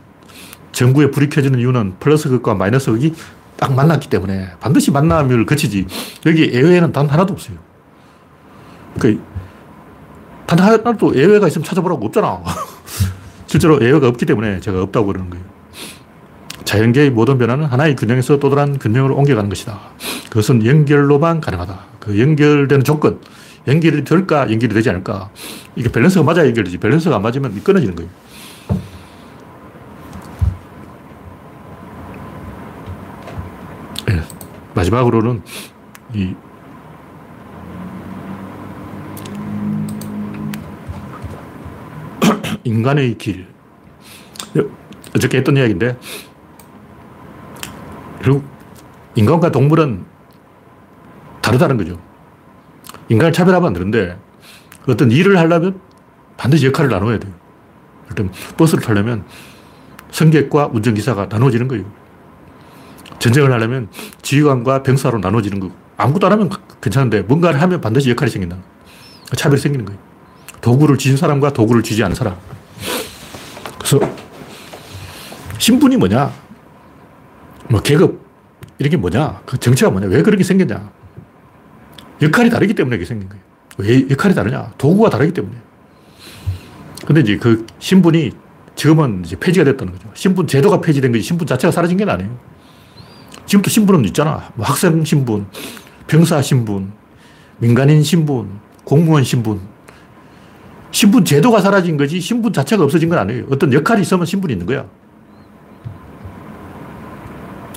전구에 불이 켜지는 이유는 플러스 극과 마이너스 극이 딱 만났기 때문에 반드시 만남을 거치지. 여기 예외는 단 하나도 없어요. 그, 단 하나도 예외가 있으면 찾아보라고 없잖아. 실제로 예외가 없기 때문에 제가 없다고 그러는 거예요. 자연계의 모든 변화는 하나의 균형에서 또 다른 균형으로 옮겨가는 것이다. 그것은 연결로만 가능하다. 그 연결되는 조건, 연결이 될까, 연결이 되지 않을까. 이게 밸런스가 맞아야 연결되지. 밸런스가 안 맞으면 끊어지는 거예요. 네. 마지막으로는 이 인간의 길. 어저께 했던 이야기인데, 결국 인간과 동물은 다르다는 거죠. 인간을 차별하면 안 되는데 어떤 일을 하려면 반드시 역할을 나눠야 돼요. 일단 버스를 타려면 승객과 운전기사가 나눠지는 거예요. 전쟁을 하려면 지휘관과 병사로 나눠지는 거고 아무것도 안 하면 괜찮은데 뭔가를 하면 반드시 역할이 생긴다. 차별이 생기는 거예요. 도구를 쥐는 사람과 도구를 쥐지 않은 사람. 그래서 신분이 뭐냐? 뭐 계급 이런 게 뭐냐? 그 정체가 뭐냐? 왜 그렇게 생겼냐? 역할이 다르기 때문에 이게 생긴 거예요. 왜 역할이 다르냐? 도구가 다르기 때문에. 근데 이제 그 신분이 지금은 이제 폐지가 됐다는 거죠. 신분 제도가 폐지된 거지 신분 자체가 사라진 게 아니에요. 지금도 신분은 있잖아. 뭐 학생 신분, 병사 신분, 민간인 신분, 공무원 신분. 신분 제도가 사라진 거지 신분 자체가 없어진 건 아니에요. 어떤 역할이 있으면 신분이 있는 거야.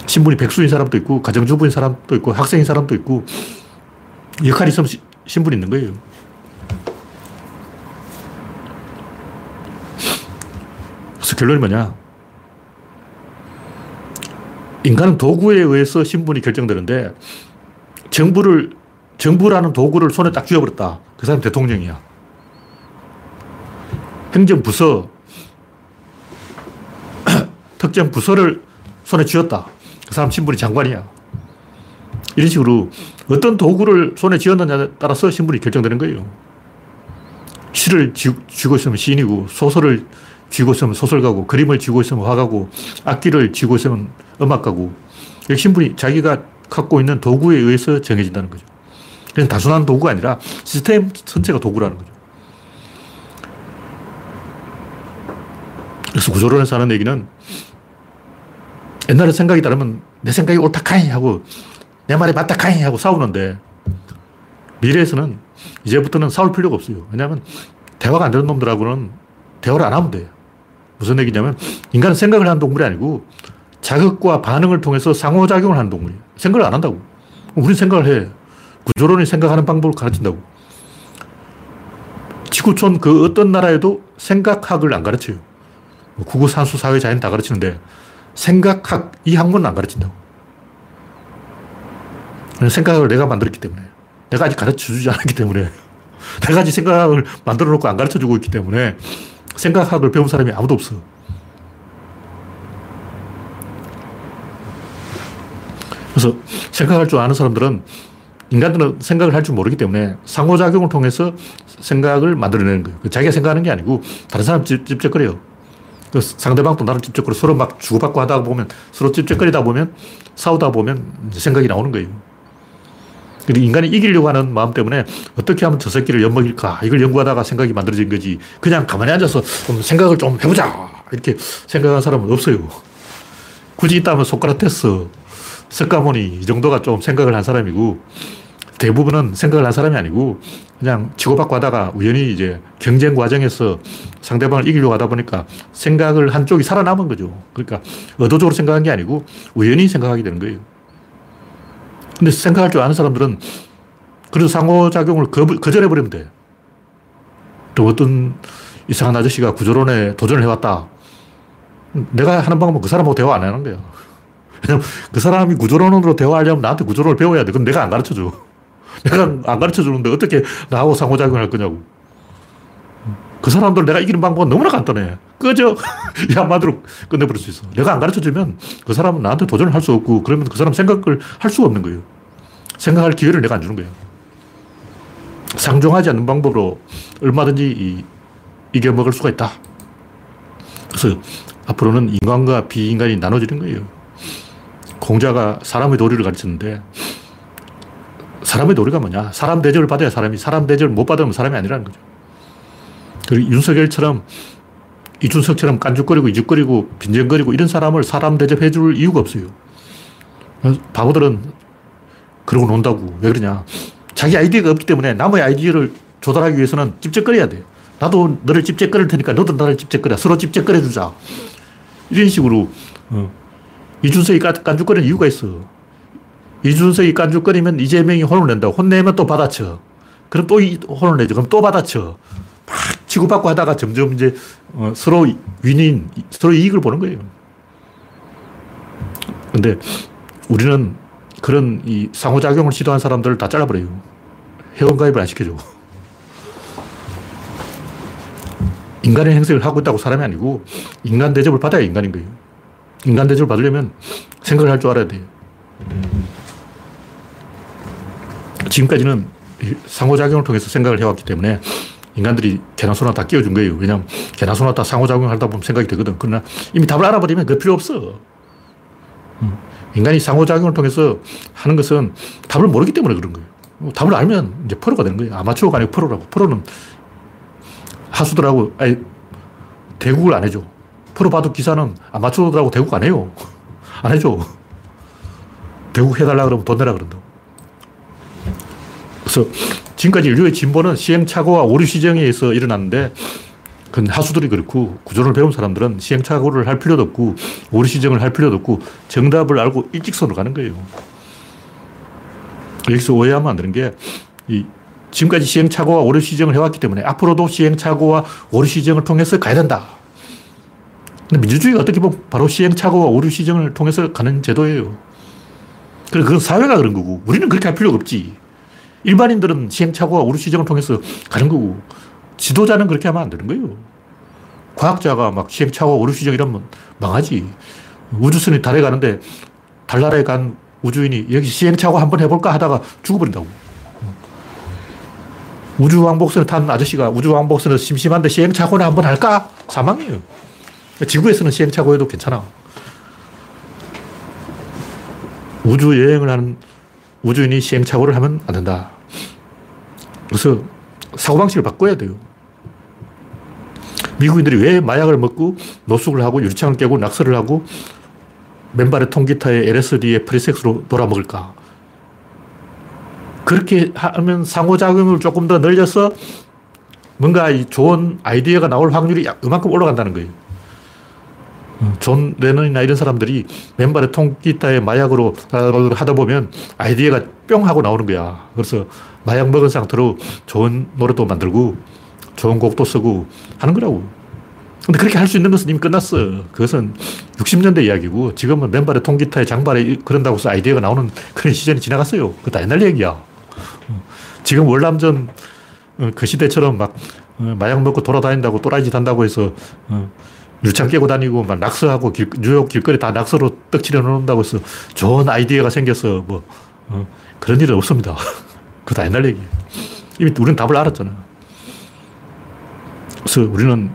신분이 백수인 사람도 있고, 가정주부인 사람도 있고, 학생인 사람도 있고, 역할이 있으면 시, 신분이 있는 거예요. 그래서 결론이 뭐냐? 인간은 도구에 의해서 신분이 결정되는데, 정부를, 정부라는 도구를 손에 딱 쥐어버렸다. 그 사람이 대통령이야. 행정부서, 특정 부서를 손에 쥐었다. 그 사람 신분이 장관이야. 이런 식으로 어떤 도구를 손에 쥐었느냐에 따라서 신분이 결정되는 거예요. 시를 쥐고 있으면 시인이고, 소설을 쥐고 있으면 소설가고, 그림을 쥐고 있으면 화가고, 악기를 쥐고 있으면 음악가고, 신분이 자기가 갖고 있는 도구에 의해서 정해진다는 거죠. 그냥 단순한 도구가 아니라 시스템 전체가 도구라는 거죠. 그래서 구조론에서 하는 얘기는 옛날에 생각이 다르면 내 생각이 옳다 카이 하고 내 말이 맞다 카이 하고 싸우는데 미래에서는 이제부터는 싸울 필요가 없어요. 왜냐하면 대화가 안 되는 놈들하고는 대화를 안 하면 돼요. 무슨 얘기냐면 인간은 생각을 하는 동물이 아니고 자극과 반응을 통해서 상호작용을 하는 동물이에요. 생각을 안 한다고. 우린 생각을 해. 구조론이 생각하는 방법을 가르친다고. 지구촌 그 어떤 나라에도 생각학을 안 가르쳐요. 뭐 국어, 산수, 사회, 자연 다 가르치는데 생각학 이 학문은 안 가르친다고. 생각을 내가 만들었기 때문에. 내가 아직 가르쳐 주지 않았기 때문에. 내가 아직 생각을 만들어 놓고 안 가르쳐 주고 있기 때문에 생각학을 배운 사람이 아무도 없어. 그래서 생각할 줄 아는 사람들은 인간들은 생각을 할 줄 모르기 때문에 상호작용을 통해서 생각을 만들어내는 거예요. 자기가 생각하는 게 아니고 다른 사람 찝쩍거려요. 그 상대방도 나를 찝쩍거려 서로 막 주고받고 하다 보면 서로 찝쩍거리다 보면 싸우다 보면 생각이 나오는 거예요. 그리고 인간이 이기려고 하는 마음 때문에 어떻게 하면 저 새끼를 엿먹일까 이걸 연구하다가 생각이 만들어진 거지 그냥 가만히 앉아서 좀 생각을 좀 해보자 이렇게 생각하는 사람은 없어요. 굳이 있다면 소크라테스, 석가모니 이 정도가 좀 생각을 한 사람이고 대부분은 생각을 한 사람이 아니고 그냥 치고받고 하다가 우연히 이제 경쟁 과정에서 상대방을 이기려고 하다 보니까 생각을 한 쪽이 살아남은 거죠. 그러니까 의도적으로 생각한 게 아니고 우연히 생각하게 되는 거예요. 근데 생각할 줄 아는 사람들은 그래서 상호작용을 거절해버리면 돼. 또 어떤 이상한 아저씨가 구조론에 도전을 해왔다. 내가 하는 방법은 그 사람하고 대화 안 하는 거야. 왜냐면 그 사람이 구조론으로 대화하려면 나한테 구조론을 배워야 돼. 그럼 내가 안 가르쳐 줘. 내가 안 가르쳐 주는데 어떻게 나하고 상호작용을 할 거냐고. 그 사람들 내가 이기는 방법은 너무나 간단해. 꺼져. 이 한마디로 끝내버릴 수 있어. 내가 안 가르쳐 주면 그 사람은 나한테 도전을 할 수 없고 그러면 그 사람 생각을 할 수가 없는 거예요. 생각할 기회를 내가 안 주는 거예요. 상종하지 않는 방법으로 얼마든지 이겨먹을 수가 있다. 그래서 앞으로는 인간과 비인간이 나눠지는 거예요. 공자가 사람의 도리를 가르쳤는데 사람의 도리가 뭐냐? 사람 대접을 받아야 사람이, 사람 대접을 못 받으면 사람이 아니라는 거죠. 그리고 윤석열처럼, 이준석처럼 깐죽거리고 이죽거리고 빈정거리고 이런 사람을 사람 대접해 줄 이유가 없어요. 바보들은 그러고 논다고. 왜 그러냐? 자기 아이디어가 없기 때문에 남의 아이디어를 조달하기 위해서는 찝쩍거려야 돼. 나도 너를 찝쩍거릴 테니까 너도 나를 찝쩍거려. 서로 찝쩍거려 주자. 이런 식으로, 어. 이준석이 깐죽거리는 이유가 있어. 이준석이 깐죽거리면 이재명이 혼을 낸다. 혼내면 또 받아쳐. 그럼 또 혼을 내죠. 그럼 또 받아쳐. 막 치고받고 하다가 점점 이제 어, 서로 윈인, 서로 이익을 보는 거예요. 근데 우리는 그런 이 상호작용을 시도한 사람들을 다 잘라버려요. 회원가입을 안 시켜줘. 인간의 행색을 하고 있다고 사람이 아니고 인간 대접을 받아야 인간인 거예요. 인간 대접을 받으려면 생각을 할 줄 알아야 돼요. 지금까지는 상호작용을 통해서 생각을 해왔기 때문에 인간들이 개나 소나 다 끼워준 거예요. 왜냐하면 개나 소나 다 상호작용을 하다 보면 생각이 되거든. 그러나 이미 답을 알아버리면 그 필요 없어. 음. 인간이 상호작용을 통해서 하는 것은 답을 모르기 때문에 그런 거예요. 뭐 답을 알면 이제 프로가 되는 거예요. 아마추어가 아니고 프로라고. 프로는 하수들하고, 아니, 대국을 안 해줘. 프로 바둑 기사는 아마추어들하고 대국 안 해요. 안 해줘. 대국 해달라 그러면 돈 내라 그런다. 그래서 지금까지 인류의 진보는 시행착오와 오류시정에 의해서 일어났는데 그건 하수들이 그렇고 구조를 배운 사람들은 시행착오를 할 필요도 없고 오류시정을 할 필요도 없고 정답을 알고 일직선으로 가는 거예요. 여기서 오해하면 안 되는 게 이 지금까지 시행착오와 오류시정을 해왔기 때문에 앞으로도 시행착오와 오류시정을 통해서 가야 된다. 근데 민주주의가 어떻게 보면 바로 시행착오와 오류시정을 통해서 가는 제도예요. 그래, 그건 사회가 그런 거고 우리는 그렇게 할 필요가 없지. 일반인들은 시행착오와 오류시정을 통해서 가는 거고 지도자는 그렇게 하면 안 되는 거예요. 과학자가 막 시행착오, 오류시정 이러면 망하지. 우주선이 달에 가는데 달나라에 간 우주인이 여기 시행착오 한번 해볼까 하다가 죽어버린다고. 우주왕복선을 탄 아저씨가 우주왕복선을 심심한데 시행착오나 한번 할까? 사망이에요. 지구에서는 시행착오해도 괜찮아. 우주 여행을 하는 우주인이 시행착오를 하면 안 된다. 그래서 사고방식을 바꿔야 돼요. 미국인들이 왜 마약을 먹고 노숙을 하고 유리창을 깨고 낙서를 하고 맨발의 통기타에 LSD에 프리섹스로 놀아먹을까? 그렇게 하면 상호작용을 조금 더 늘려서 뭔가 좋은 아이디어가 나올 확률이 이만큼 올라간다는 거예요. 존 레넌이나 이런 사람들이 맨발의 통기타에 마약으로 하다 보면 아이디어가 뿅 하고 나오는 거야. 그래서 마약 먹은 상태로 좋은 노래도 만들고 좋은 곡도 쓰고 하는 거라고. 근데 그렇게 할 수 있는 것은 이미 끝났어. 그것은 60년대 이야기고 지금은 맨발에 통기타에 장발에 그런다고 해서 아이디어가 나오는 그런 시절이 지나갔어요. 그거 다 옛날 얘기야. 지금 월남전 어, 그 시대처럼 막 어, 마약 먹고 돌아다닌다고 또라이짓 한다고 해서 어, 유창 깨고 다니고 막 낙서하고 길, 뉴욕 길거리 다 낙서로 떡칠해 놓는다고 해서 좋은 아이디어가 생겨서 뭐 그런 일은 없습니다. 그거 다 옛날 얘기예요. 이미 우리는 답을 알았잖아. 그래서 우리는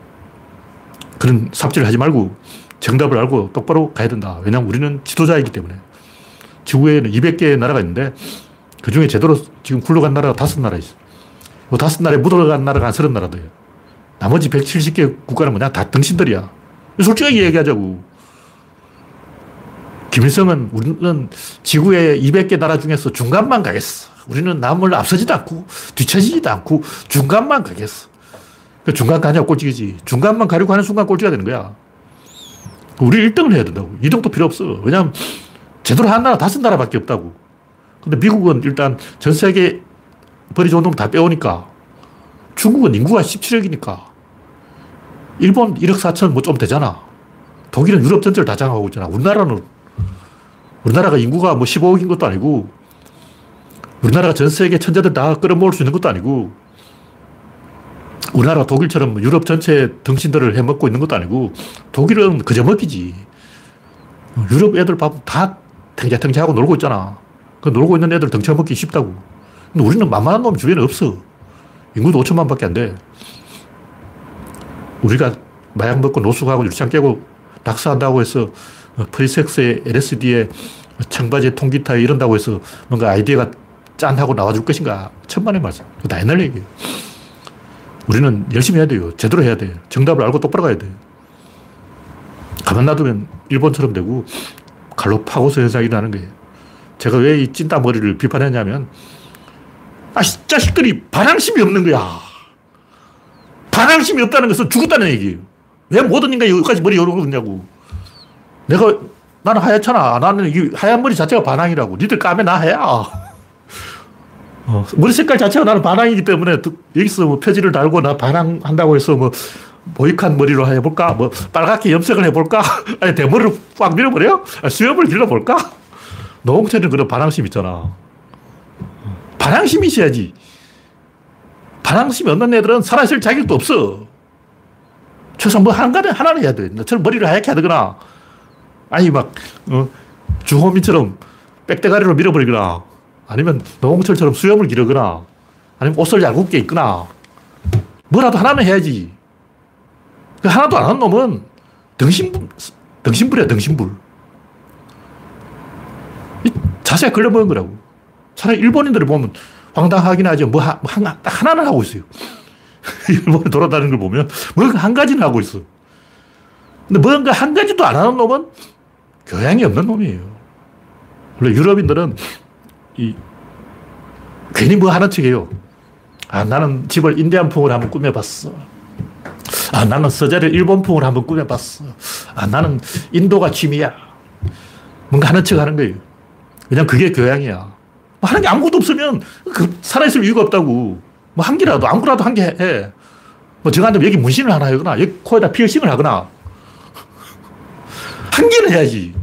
그런 삽질을 하지 말고 정답을 알고 똑바로 가야 된다. 왜냐하면 우리는 지도자이기 때문에. 지구에는 200개의 나라가 있는데 그 중에 제대로 지금 굴러간 나라가 다섯 나라 있어. 그 다섯 나라에 묻어간 나라가 한 서른 나라도요. 나머지 170개 국가는 뭐냐? 다 등신들이야. 솔직하게 얘기하자고. 김일성은 우리는 지구의 200개 나라 중에서 중간만 가겠어. 우리는 남을 앞서지도 않고 뒤처지지도 않고 중간만 가겠어. 그 중간 가냐고 꼴찌지. 중간만 가려고 하는 순간 꼴찌가 되는 거야. 우리 1등을 해야 된다고. 2등도 필요 없어. 왜냐하면 제대로 한 나라 다섯 나라밖에 없다고. 근데 미국은 일단 전 세계 버리 좋은 놈 다 빼오니까 중국은 인구가 17억이니까 일본 1억 4천 뭐 좀 되잖아. 독일은 유럽 전체를 다 장악하고 있잖아. 우리나라는 우리나라가 인구가 뭐 15억인 것도 아니고 우리나라가 전 세계 천재들 다 끌어모을 수 있는 것도 아니고 우리나라 독일처럼 유럽 전체 등신들을 해먹고 있는 것도 아니고 독일은 그저 먹기지. 유럽 애들 다 탱자탱자하고 놀고 있잖아. 그 놀고 있는 애들 덩쳐먹기 쉽다고. 근데 우리는 만만한 놈 주변에 없어. 인구도 5천만 밖에 안 돼. 우리가 마약 먹고 노숙하고 유리창 깨고 낙서한다고 해서 프리섹스에 LSD에 청바지에 통기타에 이런다고 해서 뭔가 아이디어가 짠하고 나와줄 것인가. 천만의 말씀. 다 옛날 얘기예요. 우리는 열심히 해야 돼요. 제대로 해야 돼 정답을 알고 똑바로 가야 돼 가만 놔두면 일본처럼 되고 갈로 파고서 현상이 일어나는 거예요. 제가 왜 이 찐따 머리를 비판했냐면, 아, 자식들이 반항심이 없는 거야. 반항심이 없다는 것은 죽었다는 얘기예요. 왜 모든 인간이 여기까지 머리 열고 있냐고. 내가, 나는 하얗잖아. 나는 이 하얀 머리 자체가 반항이라고. 니들 까매 나 하야. 어, 머리 색깔 자체가 나는 반항이기 때문에 여기서 뭐 표지를 달고 나 반항한다고 해서 뭐 모이칸 머리로 해볼까? 뭐 빨갛게 염색을 해볼까? 아니 대머리를 꽉 밀어버려? 아, 수염을 길러볼까? 노홍철은 그런 반항심 있잖아. 반항심이 있어야지. 반항심이 없는 애들은 살아있을 자격도 없어. 최소한 뭐 한가는 하나는 해야 돼. 너처럼 머리를 하얗게 하거나, 아니, 막, 어, 주호민처럼 빽대가리로 밀어버리거나, 아니면 노홍철처럼 수염을 기르거나, 아니면 옷을 얇게 입거나, 뭐라도 하나는 해야지. 그 하나도 안 하는 놈은 등신불, 등신불이야, 등신불. 자세히 걸려먹은 거라고. 차라리 일본인들을 보면 황당하긴 하죠. 뭐, 하, 나 하나는 하고 있어요. 일본에 돌아다니는 걸 보면 뭔가 한 가지는 하고 있어. 근데 뭔가 한 가지도 안 하는 놈은 교양이 없는 놈이에요. 원래 유럽인들은 이 괜히 뭐 하는 척해요. 아, 나는 집을 인디안풍으로 한번 꾸며봤어. 아, 나는 서재를 일본풍으로 한번 꾸며봤어. 아, 나는 인도가 취미야. 뭔가 하는 척 하는 거예요. 그냥 그게 교양이야. 뭐 하는 게 아무것도 없으면 그 살아있을 이유가 없다고. 뭐 한 개라도, 아무거라도 한 개 해. 뭐 저한테 여기 문신을 하나 하거나, 여기 코에다 피어싱을 하거나. 한 개는 해야지.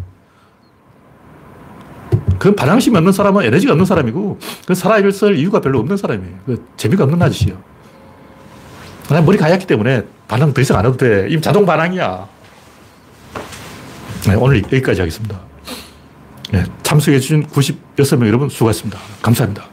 그 반항심이 없는 사람은 에너지가 없는 사람이고, 그 살아있을 이유가 별로 없는 사람이에요. 그 재미가 없는 아저씨야. 난 머리가 하얗기 때문에 반항 더 이상 안 해도 돼. 이미 자동 반항이야. 네, 오늘 여기까지 하겠습니다. 네, 참석해주신 96명 여러분 수고하셨습니다. 감사합니다.